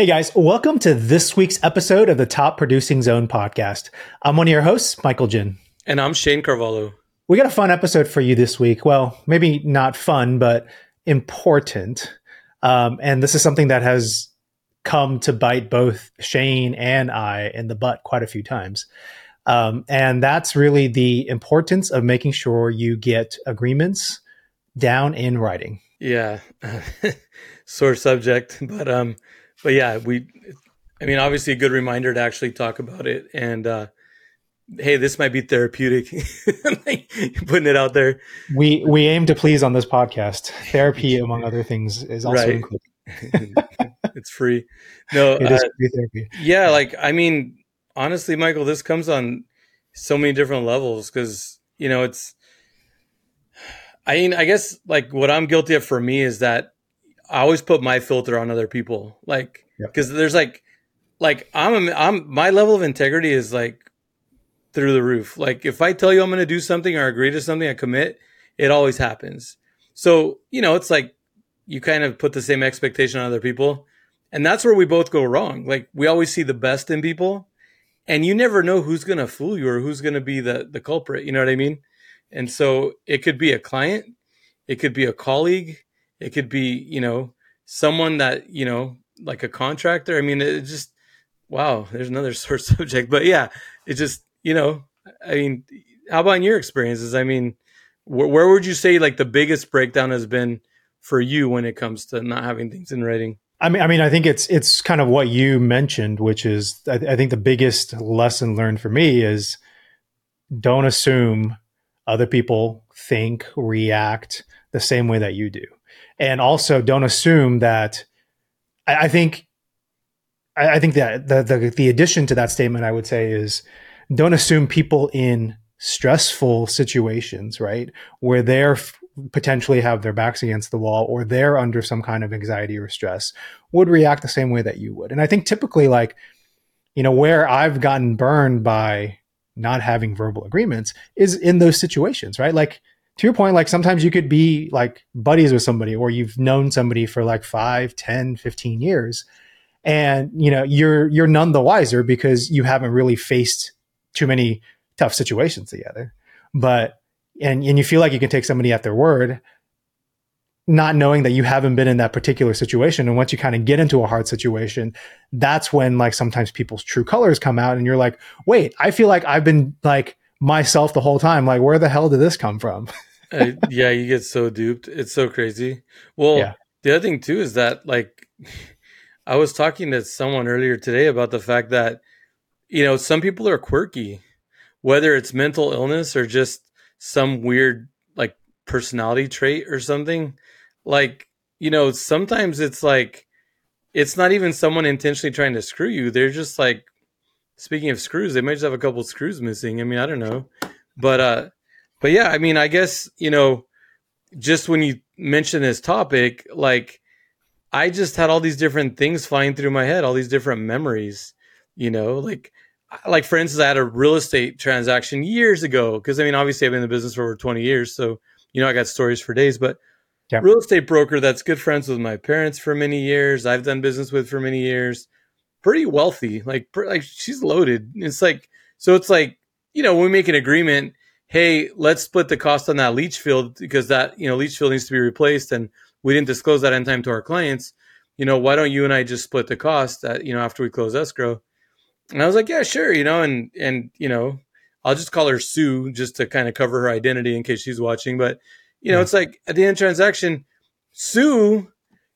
Hey guys, welcome to this week's episode of the Top Producing Zone podcast. I'm one of your hosts, Michael Jin. And I'm Shanne Carvalho. We got a fun episode for you this week. Well, maybe not fun, but important. Um, and this is something that has come to bite both Shanne and I in the butt quite a few times. Um, and that's really the importance of making sure you get agreements down in writing. Yeah, sore subject, but um, but yeah, we. I mean, obviously, a good reminder to actually talk about it. And uh, hey, this might be therapeutic. putting it out there. We we aim to please on this podcast. Therapy, among other things, is also right. included. it's free. No, it is uh, free therapy. Yeah, like I mean, honestly, Michael, this comes on so many different levels because you know it's. I mean, I guess like what I'm guilty of for me is that I always put my filter on other people, like because yep. there's like, like I'm I'm my level of integrity is like through the roof. Like if I tell you I'm going to do something or agree to something, I commit. It always happens. So you know, it's like you kind of put the same expectation on other people, and that's where we both go wrong. Like we always see the best in people, and you never know who's going to fool you or who's going to be the the culprit. You know what I mean? And so it could be a client, it could be a colleague, it could be you know someone that you know like a contractor. I mean, it just wow. There's another sore subject, but yeah, it just you know. I mean, how about in your experiences? I mean, wh- where would you say like the biggest breakdown has been for you when it comes to not having things in writing? I mean, I mean, I think it's it's kind of what you mentioned, which is I, I, think the biggest lesson learned for me is don't assume other people think react the same way that you do, and also don't assume that. I, I think, I, I think that the, the the addition to that statement I would say is don't assume people in stressful situations, right, where they're potentially have their backs against the wall or they're under some kind of anxiety or stress would react the same way that you would. And I think typically, like, you know, where I've gotten burned by not having verbal agreements is in those situations, right? Like, to your point, like sometimes you could be like buddies with somebody or you've known somebody for like 5, 10, 15 years. And, you know, you're, you're none the wiser because you haven't really faced too many tough situations together. But and and you feel like you can take somebody at their word not knowing that you haven't been in that particular situation and once you kind of get into a hard situation that's when like sometimes people's true colors come out and you're like wait i feel like i've been like myself the whole time like where the hell did this come from uh, yeah you get so duped it's so crazy well yeah. the other thing too is that like i was talking to someone earlier today about the fact that you know some people are quirky whether it's mental illness or just some weird like personality trait or something. Like, you know, sometimes it's like it's not even someone intentionally trying to screw you. They're just like speaking of screws, they might just have a couple screws missing. I mean, I don't know. But uh but yeah, I mean, I guess, you know, just when you mention this topic, like I just had all these different things flying through my head, all these different memories, you know, like like for instance, I had a real estate transaction years ago because I mean, obviously, I've been in the business for over twenty years, so you know, I got stories for days. But yeah. real estate broker that's good friends with my parents for many years, I've done business with for many years, pretty wealthy, like like she's loaded. It's like so, it's like you know, when we make an agreement, hey, let's split the cost on that leach field because that you know leach field needs to be replaced, and we didn't disclose that in time to our clients. You know, why don't you and I just split the cost? At, you know, after we close escrow and I was like, yeah, sure, you know, and and you know, I'll just call her Sue just to kind of cover her identity in case she's watching. But you know, yeah. it's like at the end of the transaction, Sue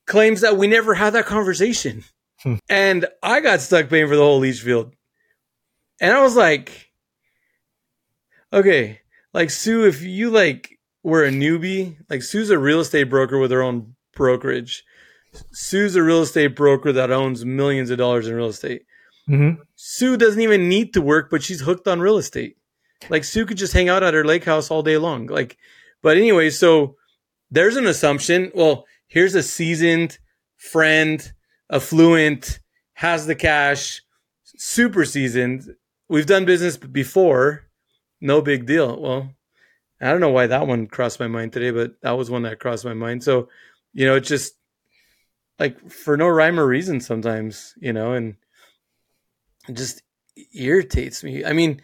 claims that we never had that conversation. Hmm. And I got stuck paying for the whole leach field. And I was like, okay, like Sue, if you like were a newbie, like Sue's a real estate broker with her own brokerage. Sue's a real estate broker that owns millions of dollars in real estate. Mm-hmm. Sue doesn't even need to work, but she's hooked on real estate. Like Sue could just hang out at her lake house all day long. Like, but anyway, so there's an assumption. Well, here's a seasoned friend, affluent, has the cash, super seasoned. We've done business before. No big deal. Well, I don't know why that one crossed my mind today, but that was one that crossed my mind. So, you know, it just like for no rhyme or reason sometimes, you know, and it just irritates me. I mean,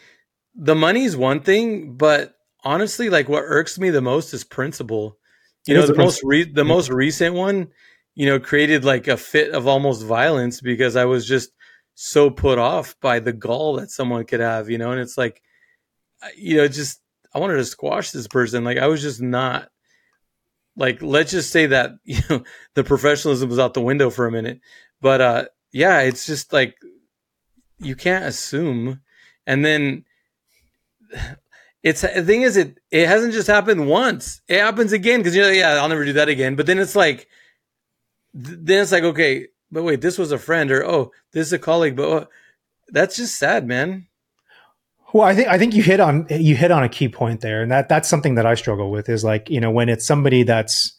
the money's one thing, but honestly, like what irks me the most is principle. You it know, the most re- the most recent one, you know, created like a fit of almost violence because I was just so put off by the gall that someone could have, you know, and it's like, you know, just I wanted to squash this person. Like I was just not like let's just say that you know the professionalism was out the window for a minute. But uh yeah, it's just like you can't assume. And then it's the thing is it it hasn't just happened once. It happens again because you're like, yeah, I'll never do that again. But then it's like then it's like, okay, but wait, this was a friend or oh, this is a colleague, but oh, that's just sad, man. Well, I think I think you hit on you hit on a key point there, and that that's something that I struggle with is like you know when it's somebody that's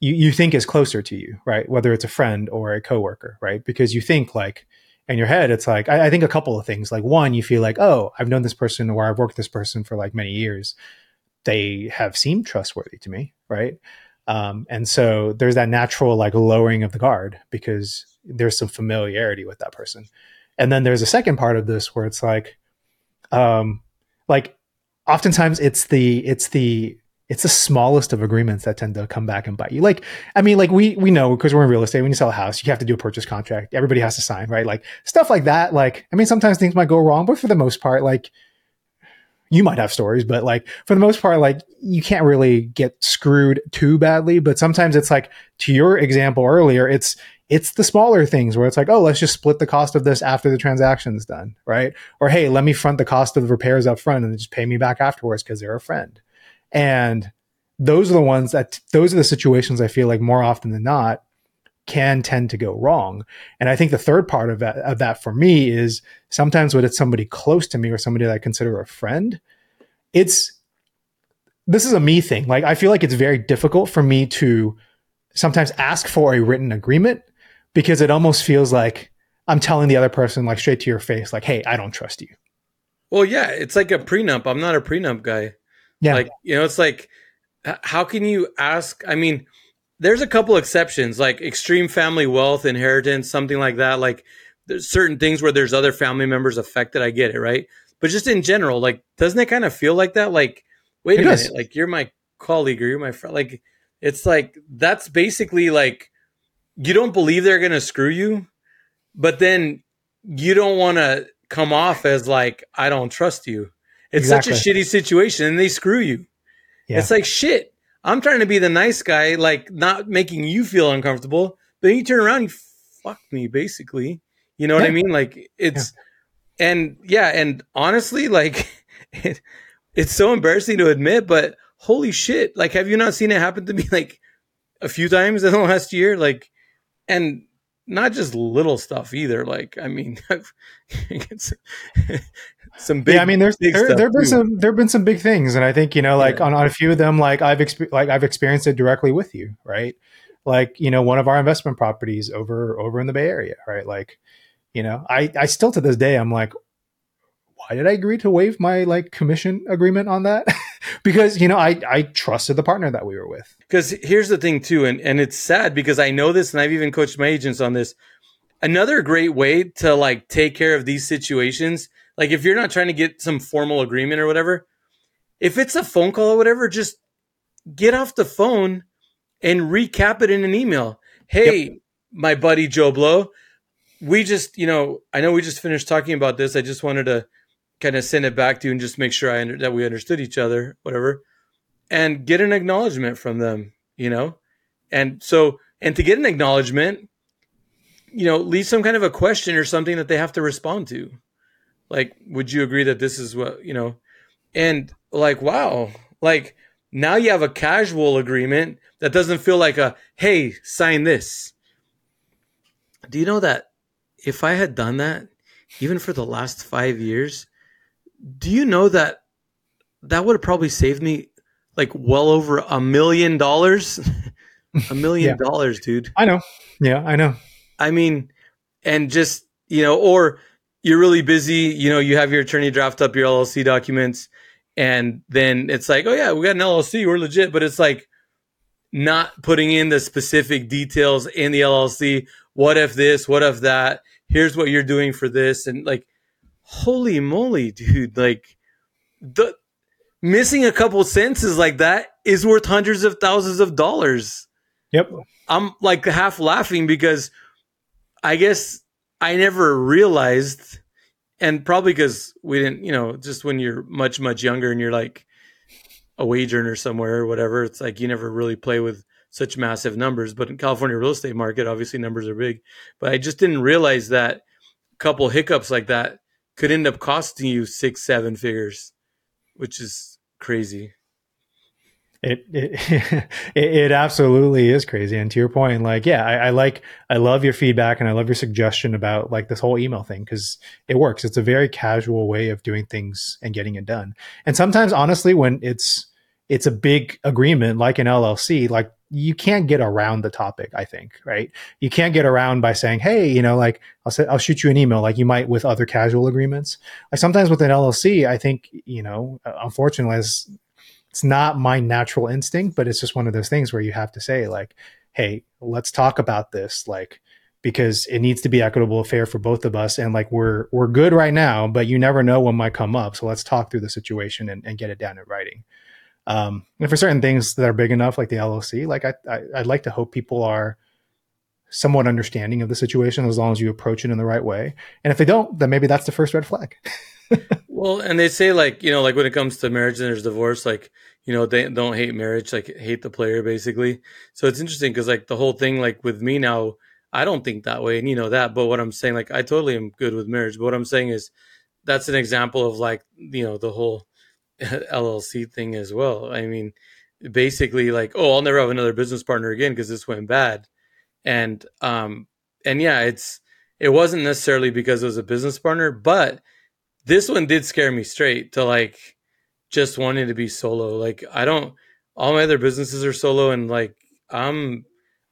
you you think is closer to you, right? Whether it's a friend or a coworker, right? Because you think like in your head, it's like I, I think a couple of things. Like one, you feel like oh, I've known this person or I've worked with this person for like many years. They have seemed trustworthy to me, right? Um, and so there's that natural like lowering of the guard because there's some familiarity with that person. And then there's a second part of this where it's like um, like oftentimes it's the it's the it's the smallest of agreements that tend to come back and bite you. Like, I mean, like we we know because we're in real estate. When you sell a house, you have to do a purchase contract. Everybody has to sign, right? Like stuff like that. Like, I mean, sometimes things might go wrong, but for the most part, like you might have stories, but like for the most part, like you can't really get screwed too badly. But sometimes it's like to your example earlier, it's it's the smaller things where it's like, oh, let's just split the cost of this after the transaction's done, right? Or hey, let me front the cost of the repairs up front and just pay me back afterwards because they're a friend. And those are the ones that those are the situations I feel like more often than not can tend to go wrong. And I think the third part of that of that for me is sometimes when it's somebody close to me or somebody that I consider a friend, it's this is a me thing. Like I feel like it's very difficult for me to sometimes ask for a written agreement because it almost feels like I'm telling the other person like straight to your face, like, "Hey, I don't trust you." Well, yeah, it's like a prenup. I'm not a prenup guy. Yeah, like you know, it's like, how can you ask? I mean, there's a couple exceptions, like extreme family wealth, inheritance, something like that. Like, there's certain things where there's other family members affected. I get it, right? But just in general, like, doesn't it kind of feel like that? Like, wait it a minute, like you're my colleague or you're my friend. Like, it's like that's basically like you don't believe they're going to screw you, but then you don't want to come off as like, I don't trust you. It's exactly. such a shitty situation and they screw you. Yeah. It's like, shit, I'm trying to be the nice guy, like not making you feel uncomfortable. But then you turn around, you fuck me, basically. You know yeah. what I mean? Like it's, yeah. and yeah, and honestly, like it, it's so embarrassing to admit, but holy shit, like, have you not seen it happen to me like a few times in the last year? Like, and not just little stuff either. Like, I mean, some big. Yeah, I mean, there's there there been some there have been some big things, and I think you know, like yeah. on, on a few of them, like I've exp- like I've experienced it directly with you, right? Like you know, one of our investment properties over over in the Bay Area, right? Like, you know, I I still to this day I'm like, why did I agree to waive my like commission agreement on that? because you know I I trusted the partner that we were with. Because here's the thing too, and and it's sad because I know this, and I've even coached my agents on this. Another great way to like take care of these situations, like if you're not trying to get some formal agreement or whatever, if it's a phone call or whatever, just get off the phone and recap it in an email. Hey, yep. my buddy Joe Blow, we just, you know, I know we just finished talking about this. I just wanted to kind of send it back to you and just make sure I under, that we understood each other, whatever, and get an acknowledgement from them, you know, and so and to get an acknowledgement, you know, leave some kind of a question or something that they have to respond to, like, would you agree that this is what you know, and like, wow, like now you have a casual agreement that doesn't feel like a hey, sign this. Do you know that if I had done that, even for the last five years, do you know that that would have probably saved me like well over a million dollars? a million dollars, dude. I know. Yeah, I know. I mean, and just, you know, or you're really busy, you know, you have your attorney draft up your LLC documents and then it's like, oh yeah, we got an LLC, we're legit, but it's like not putting in the specific details in the LLC. What if this? What if that? Here's what you're doing for this. And like, holy moly, dude. Like, the missing a couple sentences like that is worth hundreds of thousands of dollars. Yep. I'm like half laughing because I guess I never realized, and probably because we didn't, you know, just when you're much, much younger and you're like a wage earner somewhere or whatever, it's like you never really play with such massive numbers. But in California real estate market, obviously numbers are big. But I just didn't realize that a couple hiccups like that could end up costing you six, seven figures, which is crazy. It, it it absolutely is crazy. And to your point, like, yeah, I, I, like, I love your feedback and I love your suggestion about like this whole email thing because it works. It's a very casual way of doing things and getting it done. And sometimes, honestly, when it's it's a big agreement like an LLC, like you can't get around the topic. I think, right? You can't get around by saying, "Hey, you know, like I'll say, I'll shoot you an email," like you might with other casual agreements. Like sometimes with an LLC, I think, you know, unfortunately, as it's not my natural instinct, but it's just one of those things where you have to say like, "Hey, let's talk about this," like because it needs to be equitable, fair for both of us, and like we're we're good right now, but you never know what might come up. So let's talk through the situation and, and get it down in writing. Um, and for certain things that are big enough, like the LLC, like I, I I'd like to hope people are somewhat understanding of the situation as long as you approach it in the right way. And if they don't, then maybe that's the first red flag. well, and they say like you know like when it comes to marriage and there's divorce, like you know they don't hate marriage, like hate the player basically. So it's interesting because like the whole thing like with me now, I don't think that way, and you know that. But what I'm saying, like I totally am good with marriage. But what I'm saying is that's an example of like you know the whole LLC thing as well. I mean, basically like oh I'll never have another business partner again because this went bad, and um and yeah it's it wasn't necessarily because it was a business partner, but this one did scare me straight to like just wanting to be solo. Like I don't all my other businesses are solo and like I'm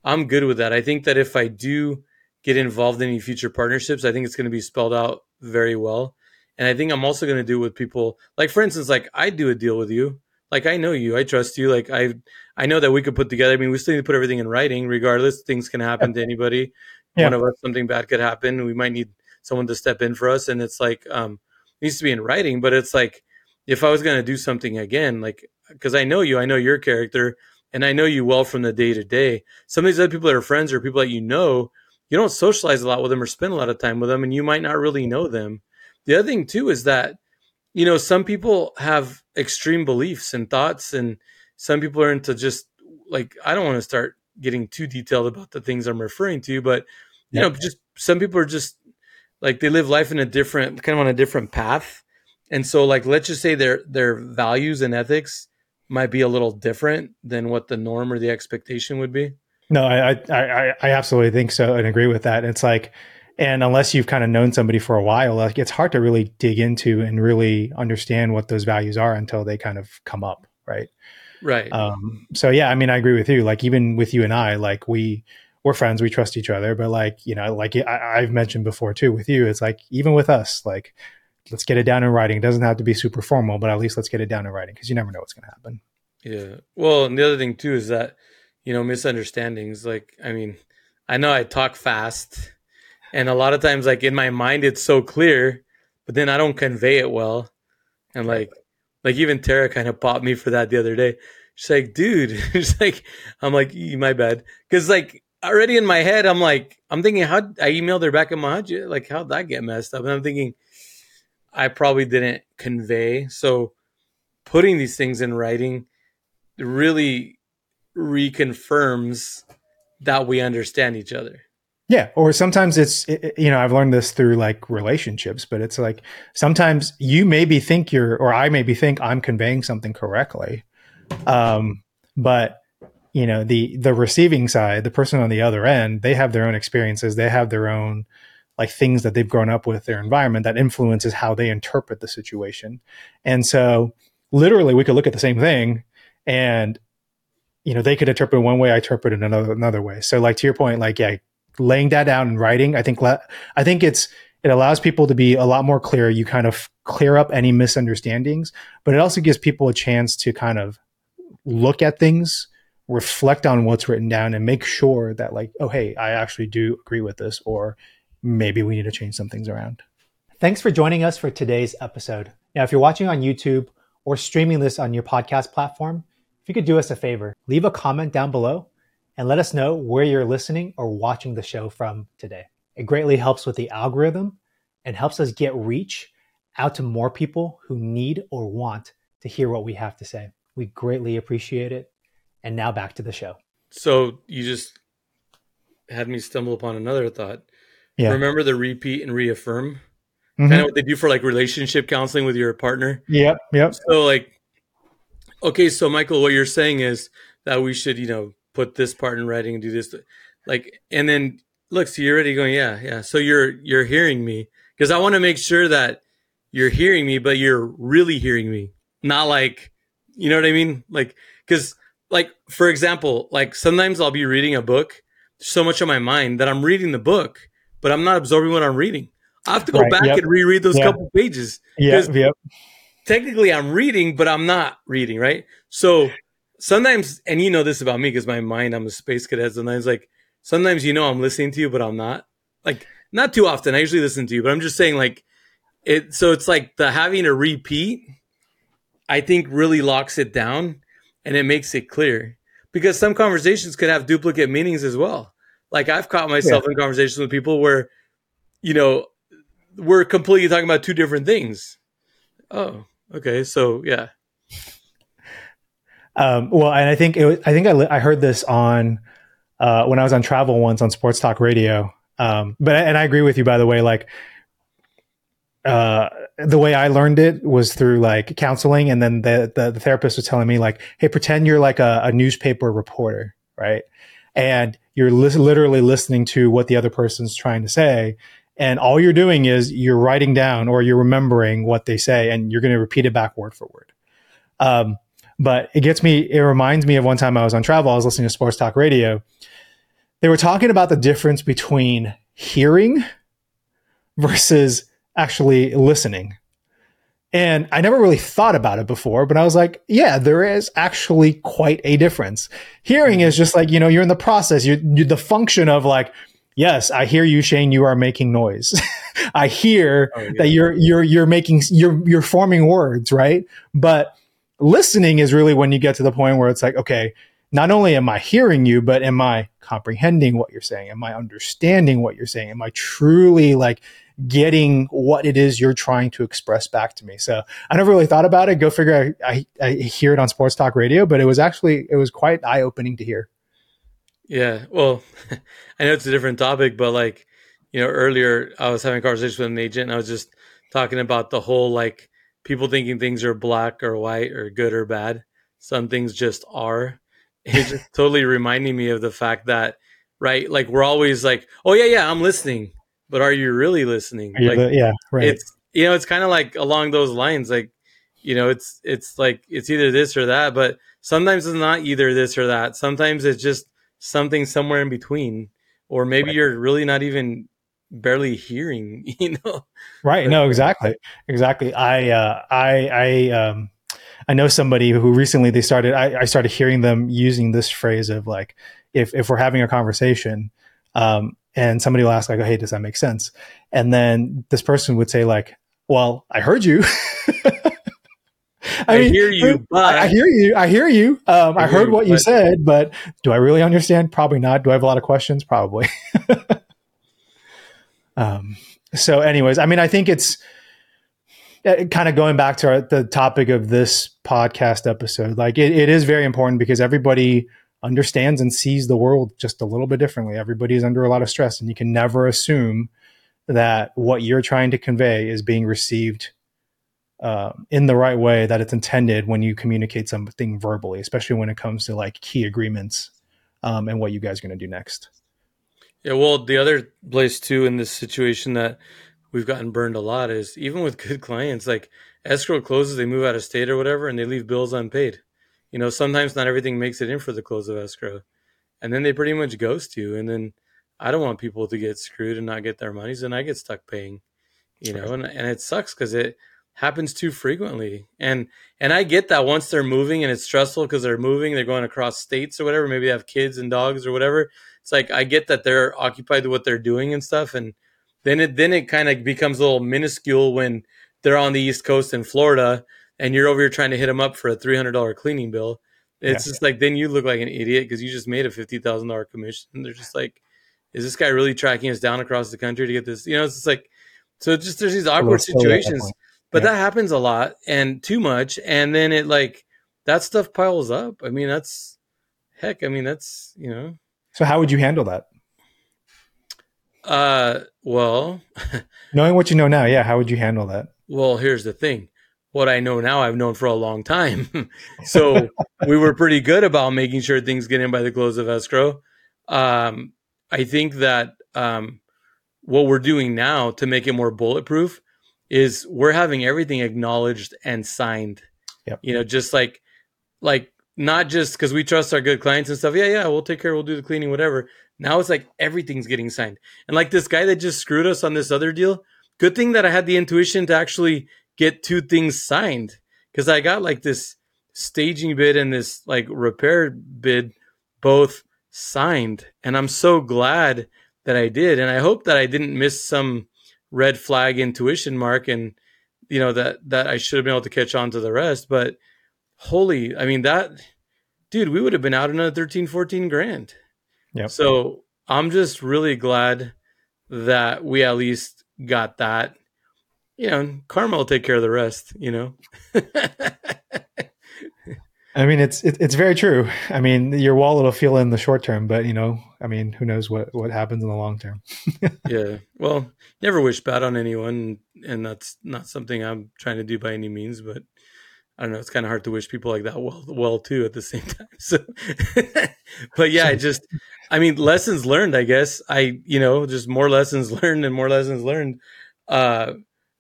I'm good with that. I think that if I do get involved in any future partnerships, I think it's going to be spelled out very well. And I think I'm also going to do with people like for instance like I do a deal with you. Like I know you, I trust you. Like I I know that we could put together. I mean, we still need to put everything in writing regardless. Things can happen yeah. to anybody. Yeah. One of us something bad could happen. We might need someone to step in for us and it's like um needs to be in writing, but it's like if I was going to do something again, like because I know you, I know your character, and I know you well from the day to day. Some of these other people that are friends or people that you know, you don't socialize a lot with them or spend a lot of time with them, and you might not really know them. The other thing too is that you know some people have extreme beliefs and thoughts, and some people are into just like I don't want to start getting too detailed about the things I'm referring to, but you know, just some people are just like they live life in a different kind of on a different path. And so like let's just say their their values and ethics might be a little different than what the norm or the expectation would be. No i i i absolutely think so and agree with that. It's like and unless you've kind of known somebody for a while like it's hard to really dig into and really understand what those values are until they kind of come up right? Right. Um so yeah i mean i agree with you. Like even with you and i like we we're friends, we trust each other. But like, you know, like I, have mentioned before too with you, it's like even with us, like let's get it down in writing. It doesn't have to be super formal, but at least let's get it down in writing because you never know what's going to happen. Yeah. Well, and the other thing too is that you know misunderstandings. Like, I mean, I know I talk fast, and a lot of times, like in my mind, it's so clear, but then I don't convey it well, and like, like even Tara kind of popped me for that the other day. She's like, dude, she's like, I'm like, my bad. Cause like, already in my head, I'm like, I'm thinking, how I emailed her back in my head, like, how'd that get messed up? And I'm thinking, I probably didn't convey. So putting these things in writing really reconfirms that we understand each other. Yeah, or sometimes it's you know I've learned this through like relationships, but it's like sometimes you maybe think you're or I maybe think I'm conveying something correctly, um, but you know the the receiving side the person on the other end they have their own experiences they have their own like things that they've grown up with their environment that influences how they interpret the situation. And so literally we could look at the same thing and you know they could interpret it one way i interpret it another another way. So like to your point like yeah laying that down in writing i think i think it's it allows people to be a lot more clear. You kind of clear up any misunderstandings but it also gives people a chance to kind of look at things reflect on what's written down and make sure that like oh hey i actually do agree with this or maybe we need to change some things around. Thanks for joining us for today's episode. Now if you're watching on youtube or streaming this on your podcast platform if you could do us a favor leave a comment down below and let us know where you're listening or watching the show from today. It greatly helps with the algorithm and helps us get reach out to more people who need or want to hear what we have to say. We greatly appreciate it and now back to the show. So you just had me stumble upon another thought. Yeah. Remember the repeat and reaffirm? Mm-hmm. Kind of what they do for like relationship counseling with your partner. Yep. Yep. So like, okay, so Michael, what you're saying is that we should, you know, put this part in writing and do this, like, and then look, so you're already going, yeah, yeah. So you're you're hearing me because I want to make sure that you're hearing me, but you're really hearing me, not like, you know what I mean? Like, because like for example, like sometimes I'll be reading a book, so much on my mind that I'm reading the book, but I'm not absorbing what I'm reading. I have to go right, back yep. and reread those couple pages. Yeah, yep. Technically, I'm reading, but I'm not reading. Right. So sometimes, and you know this about me because my mind, I'm a space cadet. Sometimes, like sometimes you know I'm listening to you, but I'm not. Like not too often. I usually listen to you, but I'm just saying like it. So it's like the having to repeat. I think really locks it down and it makes it clear because some conversations could have duplicate meanings as well. Like I've caught myself yeah. in conversations with people where, you know, we're completely talking about two different things. Oh, okay. So yeah. Um, well, and I think it was, I think I, I heard this on, uh, when I was on travel once on sports talk radio. Um, but, and I agree with you, by the way, like, uh, the way I learned it was through like counseling, and then the the, the therapist was telling me like, "Hey, pretend you're like a, a newspaper reporter, right? And you're li- literally listening to what the other person's trying to say, and all you're doing is you're writing down or you're remembering what they say, and you're going to repeat it back word for word." Um, but it gets me. It reminds me of one time I was on travel. I was listening to sports talk radio. They were talking about the difference between hearing versus actually listening. And I never really thought about it before, but I was like, yeah, there is actually quite a difference. Hearing is just like, you know, you're in the process, you're, you're the function of like, yes, I hear you, Shanne, you are making noise. I hear oh, yeah. that you're, you're, you're making, you're, you're forming words, right? But listening is really when you get to the point where it's like, okay, not only am I hearing you, but am I comprehending what you're saying? Am I understanding what you're saying? Am I truly like getting what it is you're trying to express back to me. So I never really thought about it. Go figure. I, I, I hear it on sports talk radio, but it was actually it was quite eye opening to hear. Yeah, well, I know it's a different topic, but like you know, earlier I was having a conversation with an agent, and I was just talking about the whole like people thinking things are black or white or good or bad. Some things just are. It's just totally reminding me of the fact that right, like we're always like, oh yeah, yeah, I'm listening but are you really listening? Like, yeah, right. It's you know, it's kind of like along those lines. Like, you know, it's it's like it's either this or that, but sometimes it's not either this or that. Sometimes it's just something somewhere in between, or maybe right. you're really not even barely hearing. You know, right? No, exactly, exactly. I uh, I I um. I know somebody who recently they started. I, I started hearing them using this phrase of like, if if we're having a conversation, um, and somebody will ask like, oh, "Hey, does that make sense?" And then this person would say like, "Well, I heard you." I, I mean, hear you, but I hear you. I hear you. Um, I, I heard what you said, but do I really understand? Probably not. Do I have a lot of questions? Probably. um, so, anyways, I mean, I think it's uh, kind of going back to our, the topic of this podcast episode. Like, it, it is very important because everybody understands and sees the world just a little bit differently. Everybody is under a lot of stress, and you can never assume that what you're trying to convey is being received uh, in the right way that it's intended when you communicate something verbally, especially when it comes to like key agreements um, and what you guys are going to do next. Yeah, well, the other place too in this situation that we've gotten burned a lot is even with good clients, like escrow closes, they move out of state or whatever, and they leave bills unpaid you know, sometimes not everything makes it in for the close of escrow. And then they pretty much ghost you. And then I don't want people to get screwed and not get their monies and I get stuck paying, you know, and, and it sucks because it, happens too frequently. And and I get that once they're moving and it's stressful because they're moving, they're going across states or whatever. Maybe they have kids and dogs or whatever. It's like I get that they're occupied with what they're doing and stuff. And then it then it kind of becomes a little minuscule when they're on the East Coast in Florida and you're over here trying to hit them up for a three hundred dollar cleaning bill. It's yeah. just like then you look like an idiot because you just made a fifty thousand dollar commission. They're just like, is this guy really tracking us down across the country to get this? You know, it's just like so. Just there's these awkward situations, but yeah. that happens a lot and too much, and then it like that stuff piles up. I mean, that's heck. I mean, that's you know. So how would you handle that? Uh, well, knowing what you know now, yeah, how would you handle that? Well, here's the thing. What I know now, I've known for a long time. so we were pretty good about making sure things get in by the close of escrow. Um, I think that um, what we're doing now to make it more bulletproof is we're having everything acknowledged and signed. Yep. You know, just like like not just because we trust our good clients and stuff. Yeah, yeah, we'll take care. We'll do the cleaning, whatever. Now it's like everything's getting signed. And like this guy that just screwed us on this other deal. Good thing that I had the intuition to actually get two things signed because I got like this staging bid and this like repair bid both signed. And I'm so glad that I did. And I hope that I didn't miss some red flag intuition mark and you know that that I should have been able to catch on to the rest. But holy, I mean that dude, we would have been out another 13, 14 grand. Yeah. So I'm just really glad that we at least got that. You know, karma will take care of the rest, you know. I mean, it's it, it's very true. I mean, your wallet will feel in the short term, but you know, I mean, who knows what what happens in the long term? yeah. Well, never wish bad on anyone, and that's not something I'm trying to do by any means. But I don't know. It's kind of hard to wish people like that well, well too at the same time. So, but yeah, I just, I mean, lessons learned. I guess I, you know, just more lessons learned and more lessons learned. Uh,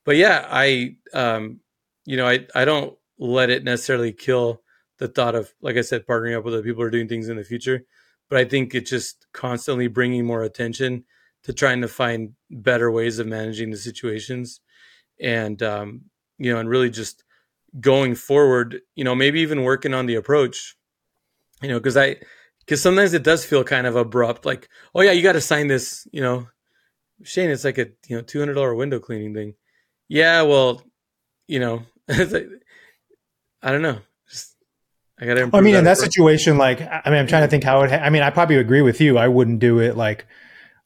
but yeah, I, um, you know, I I don't let it necessarily kill the thought of, like I said, partnering up with other people who are doing things in the future. But I think it's just constantly bringing more attention to trying to find better ways of managing the situations, and um, you know, and really just going forward. You know, maybe even working on the approach. You know, because I because sometimes it does feel kind of abrupt, like, oh yeah, you got to sign this. You know, Shanne, it's like a you know two hundred dollar window cleaning thing. Yeah, well, you know, I don't know. I got to. I mean, in that situation, like, I mean, I'm trying to think how it. Ha- I mean, I probably agree with you. I wouldn't do it like,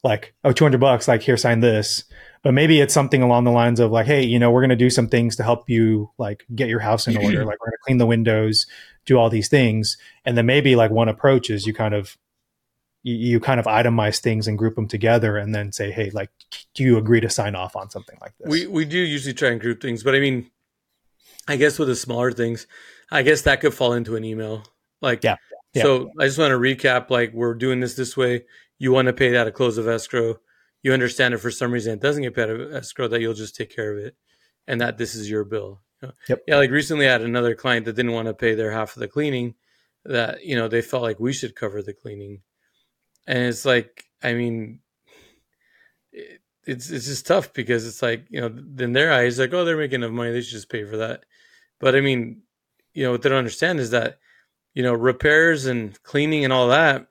like, oh, 200 bucks, like, here, sign this. But maybe it's something along the lines of like, hey, you know, we're going to do some things to help you like get your house in order. like, we're going to clean the windows, do all these things, and then maybe like one approach is you kind of you, kind of itemize things and group them together and then say hey like do you agree to sign off on something like this we we do usually try and group things but i mean i guess with the smaller things I guess that could fall into an email. Like, yeah. yeah. So I just want to recap. Like, we're doing this this way. You want to pay that at close of escrow. You understand if for some reason it doesn't get paid at escrow, that you'll just take care of it, and that this is your bill. Yep. Yeah. Like recently, I had another client that didn't want to pay their half of the cleaning. That you know they felt like we should cover the cleaning, and it's like I mean, it, it's it's just tough because it's like you know in their eyes like oh they're making enough money they should just pay for that, but I mean you know what they don't understand is that you know repairs and cleaning and all that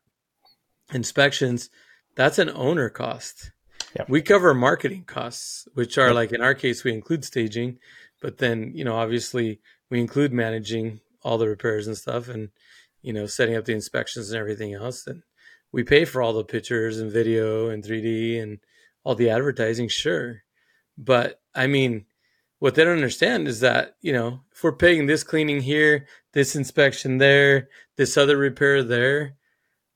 inspections that's an owner cost. Yep. we cover marketing costs which are like in our case we include staging but then you know obviously we include managing all the repairs and stuff and you know setting up the inspections and everything else. And we pay for all the pictures and video and 3d and all the advertising sure. But i mean what they don't understand is that you know if we're paying this cleaning here this inspection there this other repair there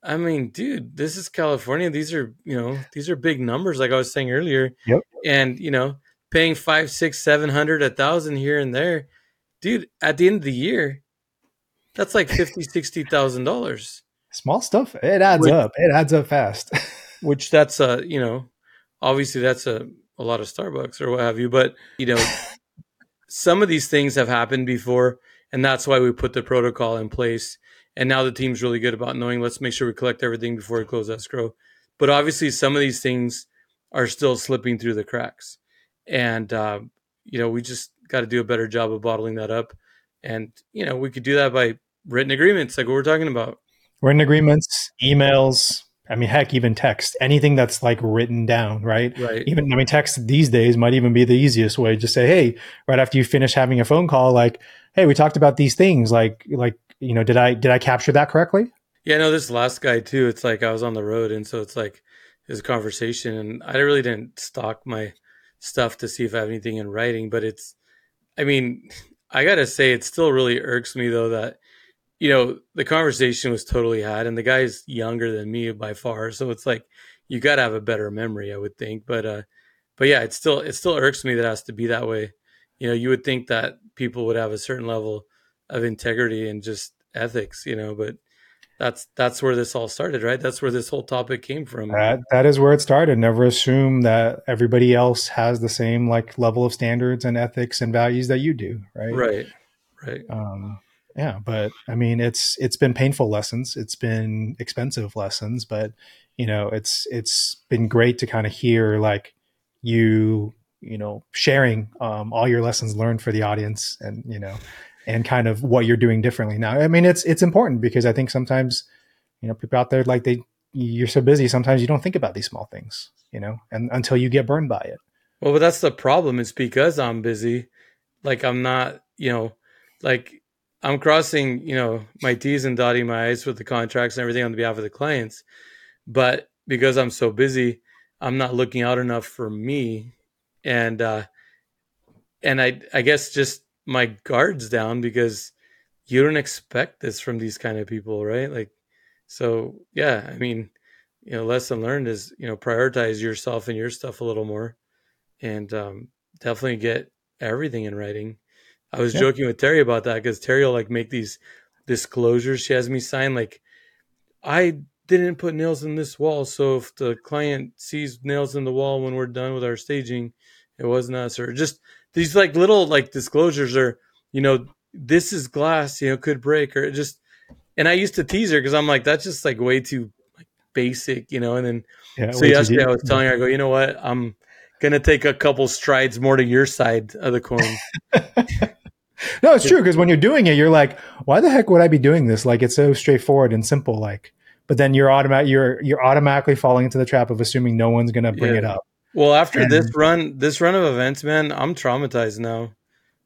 i mean dude this is california. These are you know these are big numbers like i was saying earlier. Yep. And you know paying five six seven hundred a thousand here and there dude at the end of the year that's like fifty sixty thousand dollars small stuff it adds which, up it adds up fast which that's a you know obviously that's a a lot of starbucks or what have you but you know some of these things have happened before, and that's why we put the protocol in place. And now the team's really good about knowing let's make sure we collect everything before we close escrow. But obviously, some of these things are still slipping through the cracks, and uh, you know we just got to do a better job of bottling that up. And you know, we could do that by written agreements, like what we're talking about. Written agreements, emails. I mean, heck, even text. Anything that's like written down, right? Right. Even I mean, text these days might even be the easiest way. Just say, hey, right after you finish having a phone call, like, hey, we talked about these things. Like, like you know, did I did I capture that correctly? Yeah, no, this last guy too. It's like I was on the road, and so it's like his conversation, and I really didn't stock my stuff to see if I have anything in writing. But it's, I mean, I gotta say, it still really irks me though that you know the conversation was totally had, and the guy's younger than me by far, so it's like you gotta have a better memory, I would think. But uh, but yeah, it still it still irks me that it has to be that way. You know, you would think that people would have a certain level of integrity and just ethics, you know, but that's that's where this all started, right? That's where this whole topic came from. That that is where it started. Never assume that everybody else has the same like level of standards and ethics and values that you do, right? Right. Right. Um, yeah, but I mean, it's it's been painful lessons. It's been expensive lessons, but you know, it's it's been great to kind of hear like you you know sharing um, all your lessons learned for the audience and you know and kind of what you're doing differently now. I mean, it's it's important because I think sometimes, you know, people out there like they you're so busy sometimes you don't think about these small things, you know, and until you get burned by it. Well, but that's the problem. It's because I'm busy. Like I'm not, you know, like I'm crossing, you know, my T's and dotting my I's with the contracts and everything on behalf of the clients. But because I'm so busy, I'm not looking out enough for me. And uh and I I guess just my guards down because you don't expect this from these kind of people, right? Like, so yeah, I mean, you know, lesson learned is you know prioritize yourself and your stuff a little more, and um, definitely get everything in writing. I was yeah. joking with Terry about that because Terry will like make these disclosures she has me sign like I didn't put nails in this wall, so if the client sees nails in the wall when we're done with our staging, it wasn't us, or just these like little like disclosures are, you know, this is glass, you know, could break or just. And I used to tease her because I'm like, that's just like way too like basic, you know. And then yeah, so yesterday I was telling her, I go, you know what, I'm gonna take a couple strides more to your side of the coin. no, it's true because when you're doing it, you're like, why the heck would I be doing this? Like it's so straightforward and simple. Like, but then you're automatic you're you're automatically falling into the trap of assuming no one's gonna bring yeah. it up. Well, after and, this run, this run of events, man, I'm traumatized now.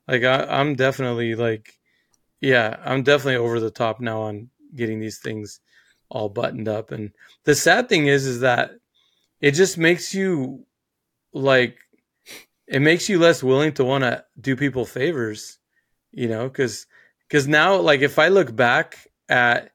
Like I, I'm definitely like, yeah, I'm definitely over the top now on getting these things all buttoned up. And the sad thing is, is that it just makes you like, it makes you less willing to want to do people favors, you know, because because now, like, if I look back at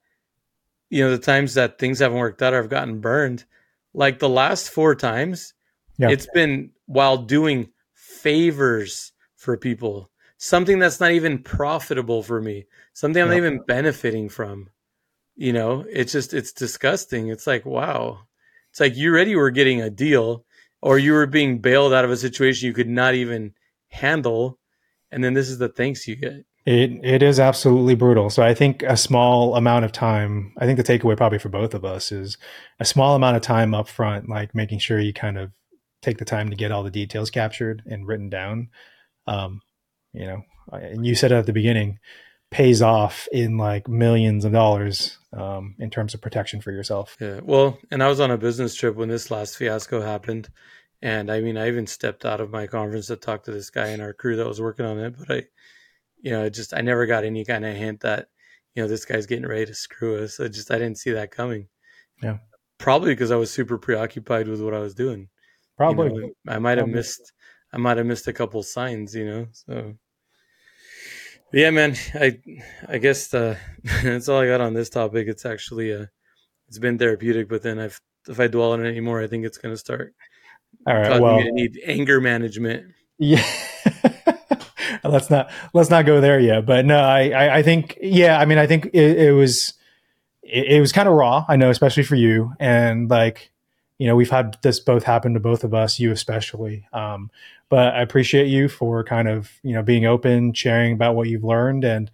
you know the times that things haven't worked out or I've gotten burned, like the last four times yeah. It's been while doing favors for people, something that's not even profitable for me, something I'm yeah. not even benefiting from. You know, it's just, it's disgusting. It's like, wow. It's like you already were getting a deal or you were being bailed out of a situation you could not even handle. And then this is the thanks you get. It it is absolutely brutal. So I think a small amount of time. I think the takeaway probably for both of us is a small amount of time up front, like making sure you kind of take the time to get all the details captured and written down. Um, you know, and you said at the beginning, pays off in like millions of dollars um, in terms of protection for yourself. Yeah. Well, and I was on a business trip when this last fiasco happened. And I mean, I even stepped out of my conference to talk to this guy in our crew that was working on it. But I, you know, it just, I never got any kind of hint that, you know, this guy's getting ready to screw us. I just, I didn't see that coming. Yeah. Probably because I was super preoccupied with what I was doing. Probably. You know, I might have missed I might have missed a couple signs, you know. So yeah, man, I I guess uh, that's all I got on this topic. It's actually uh it's been therapeutic, but then I've if I dwell on it anymore, I think it's going to start. All right. Well, I need anger management. Yeah. let's not let's not go there yet. But no, I I, I think yeah. I mean, I think it, it was it, it was kind of raw. I know, especially for you, and like you know, we've had this both happen to both of us, you especially. Um, but I appreciate you for kind of, you know, being open, sharing about what you've learned. And,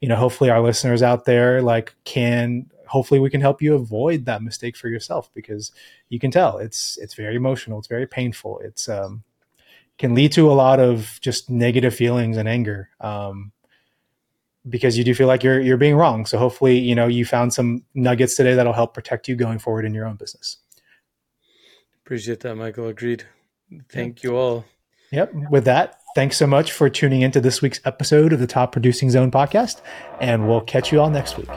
you know, hopefully our listeners out there, like, can, hopefully we can help you avoid that mistake for yourself because you can tell it's, it's very emotional. It's very painful. It's, um, can lead to a lot of just negative feelings and anger. Um, because you do feel like you're you're being wrong. So hopefully, you know, you found some nuggets today that'll help protect you going forward in your own business. Appreciate that, Michael. Agreed. Thank you all. Yep. With that, thanks so much for tuning into this week's episode of the Top Producing Zone podcast, and we'll catch you all next week.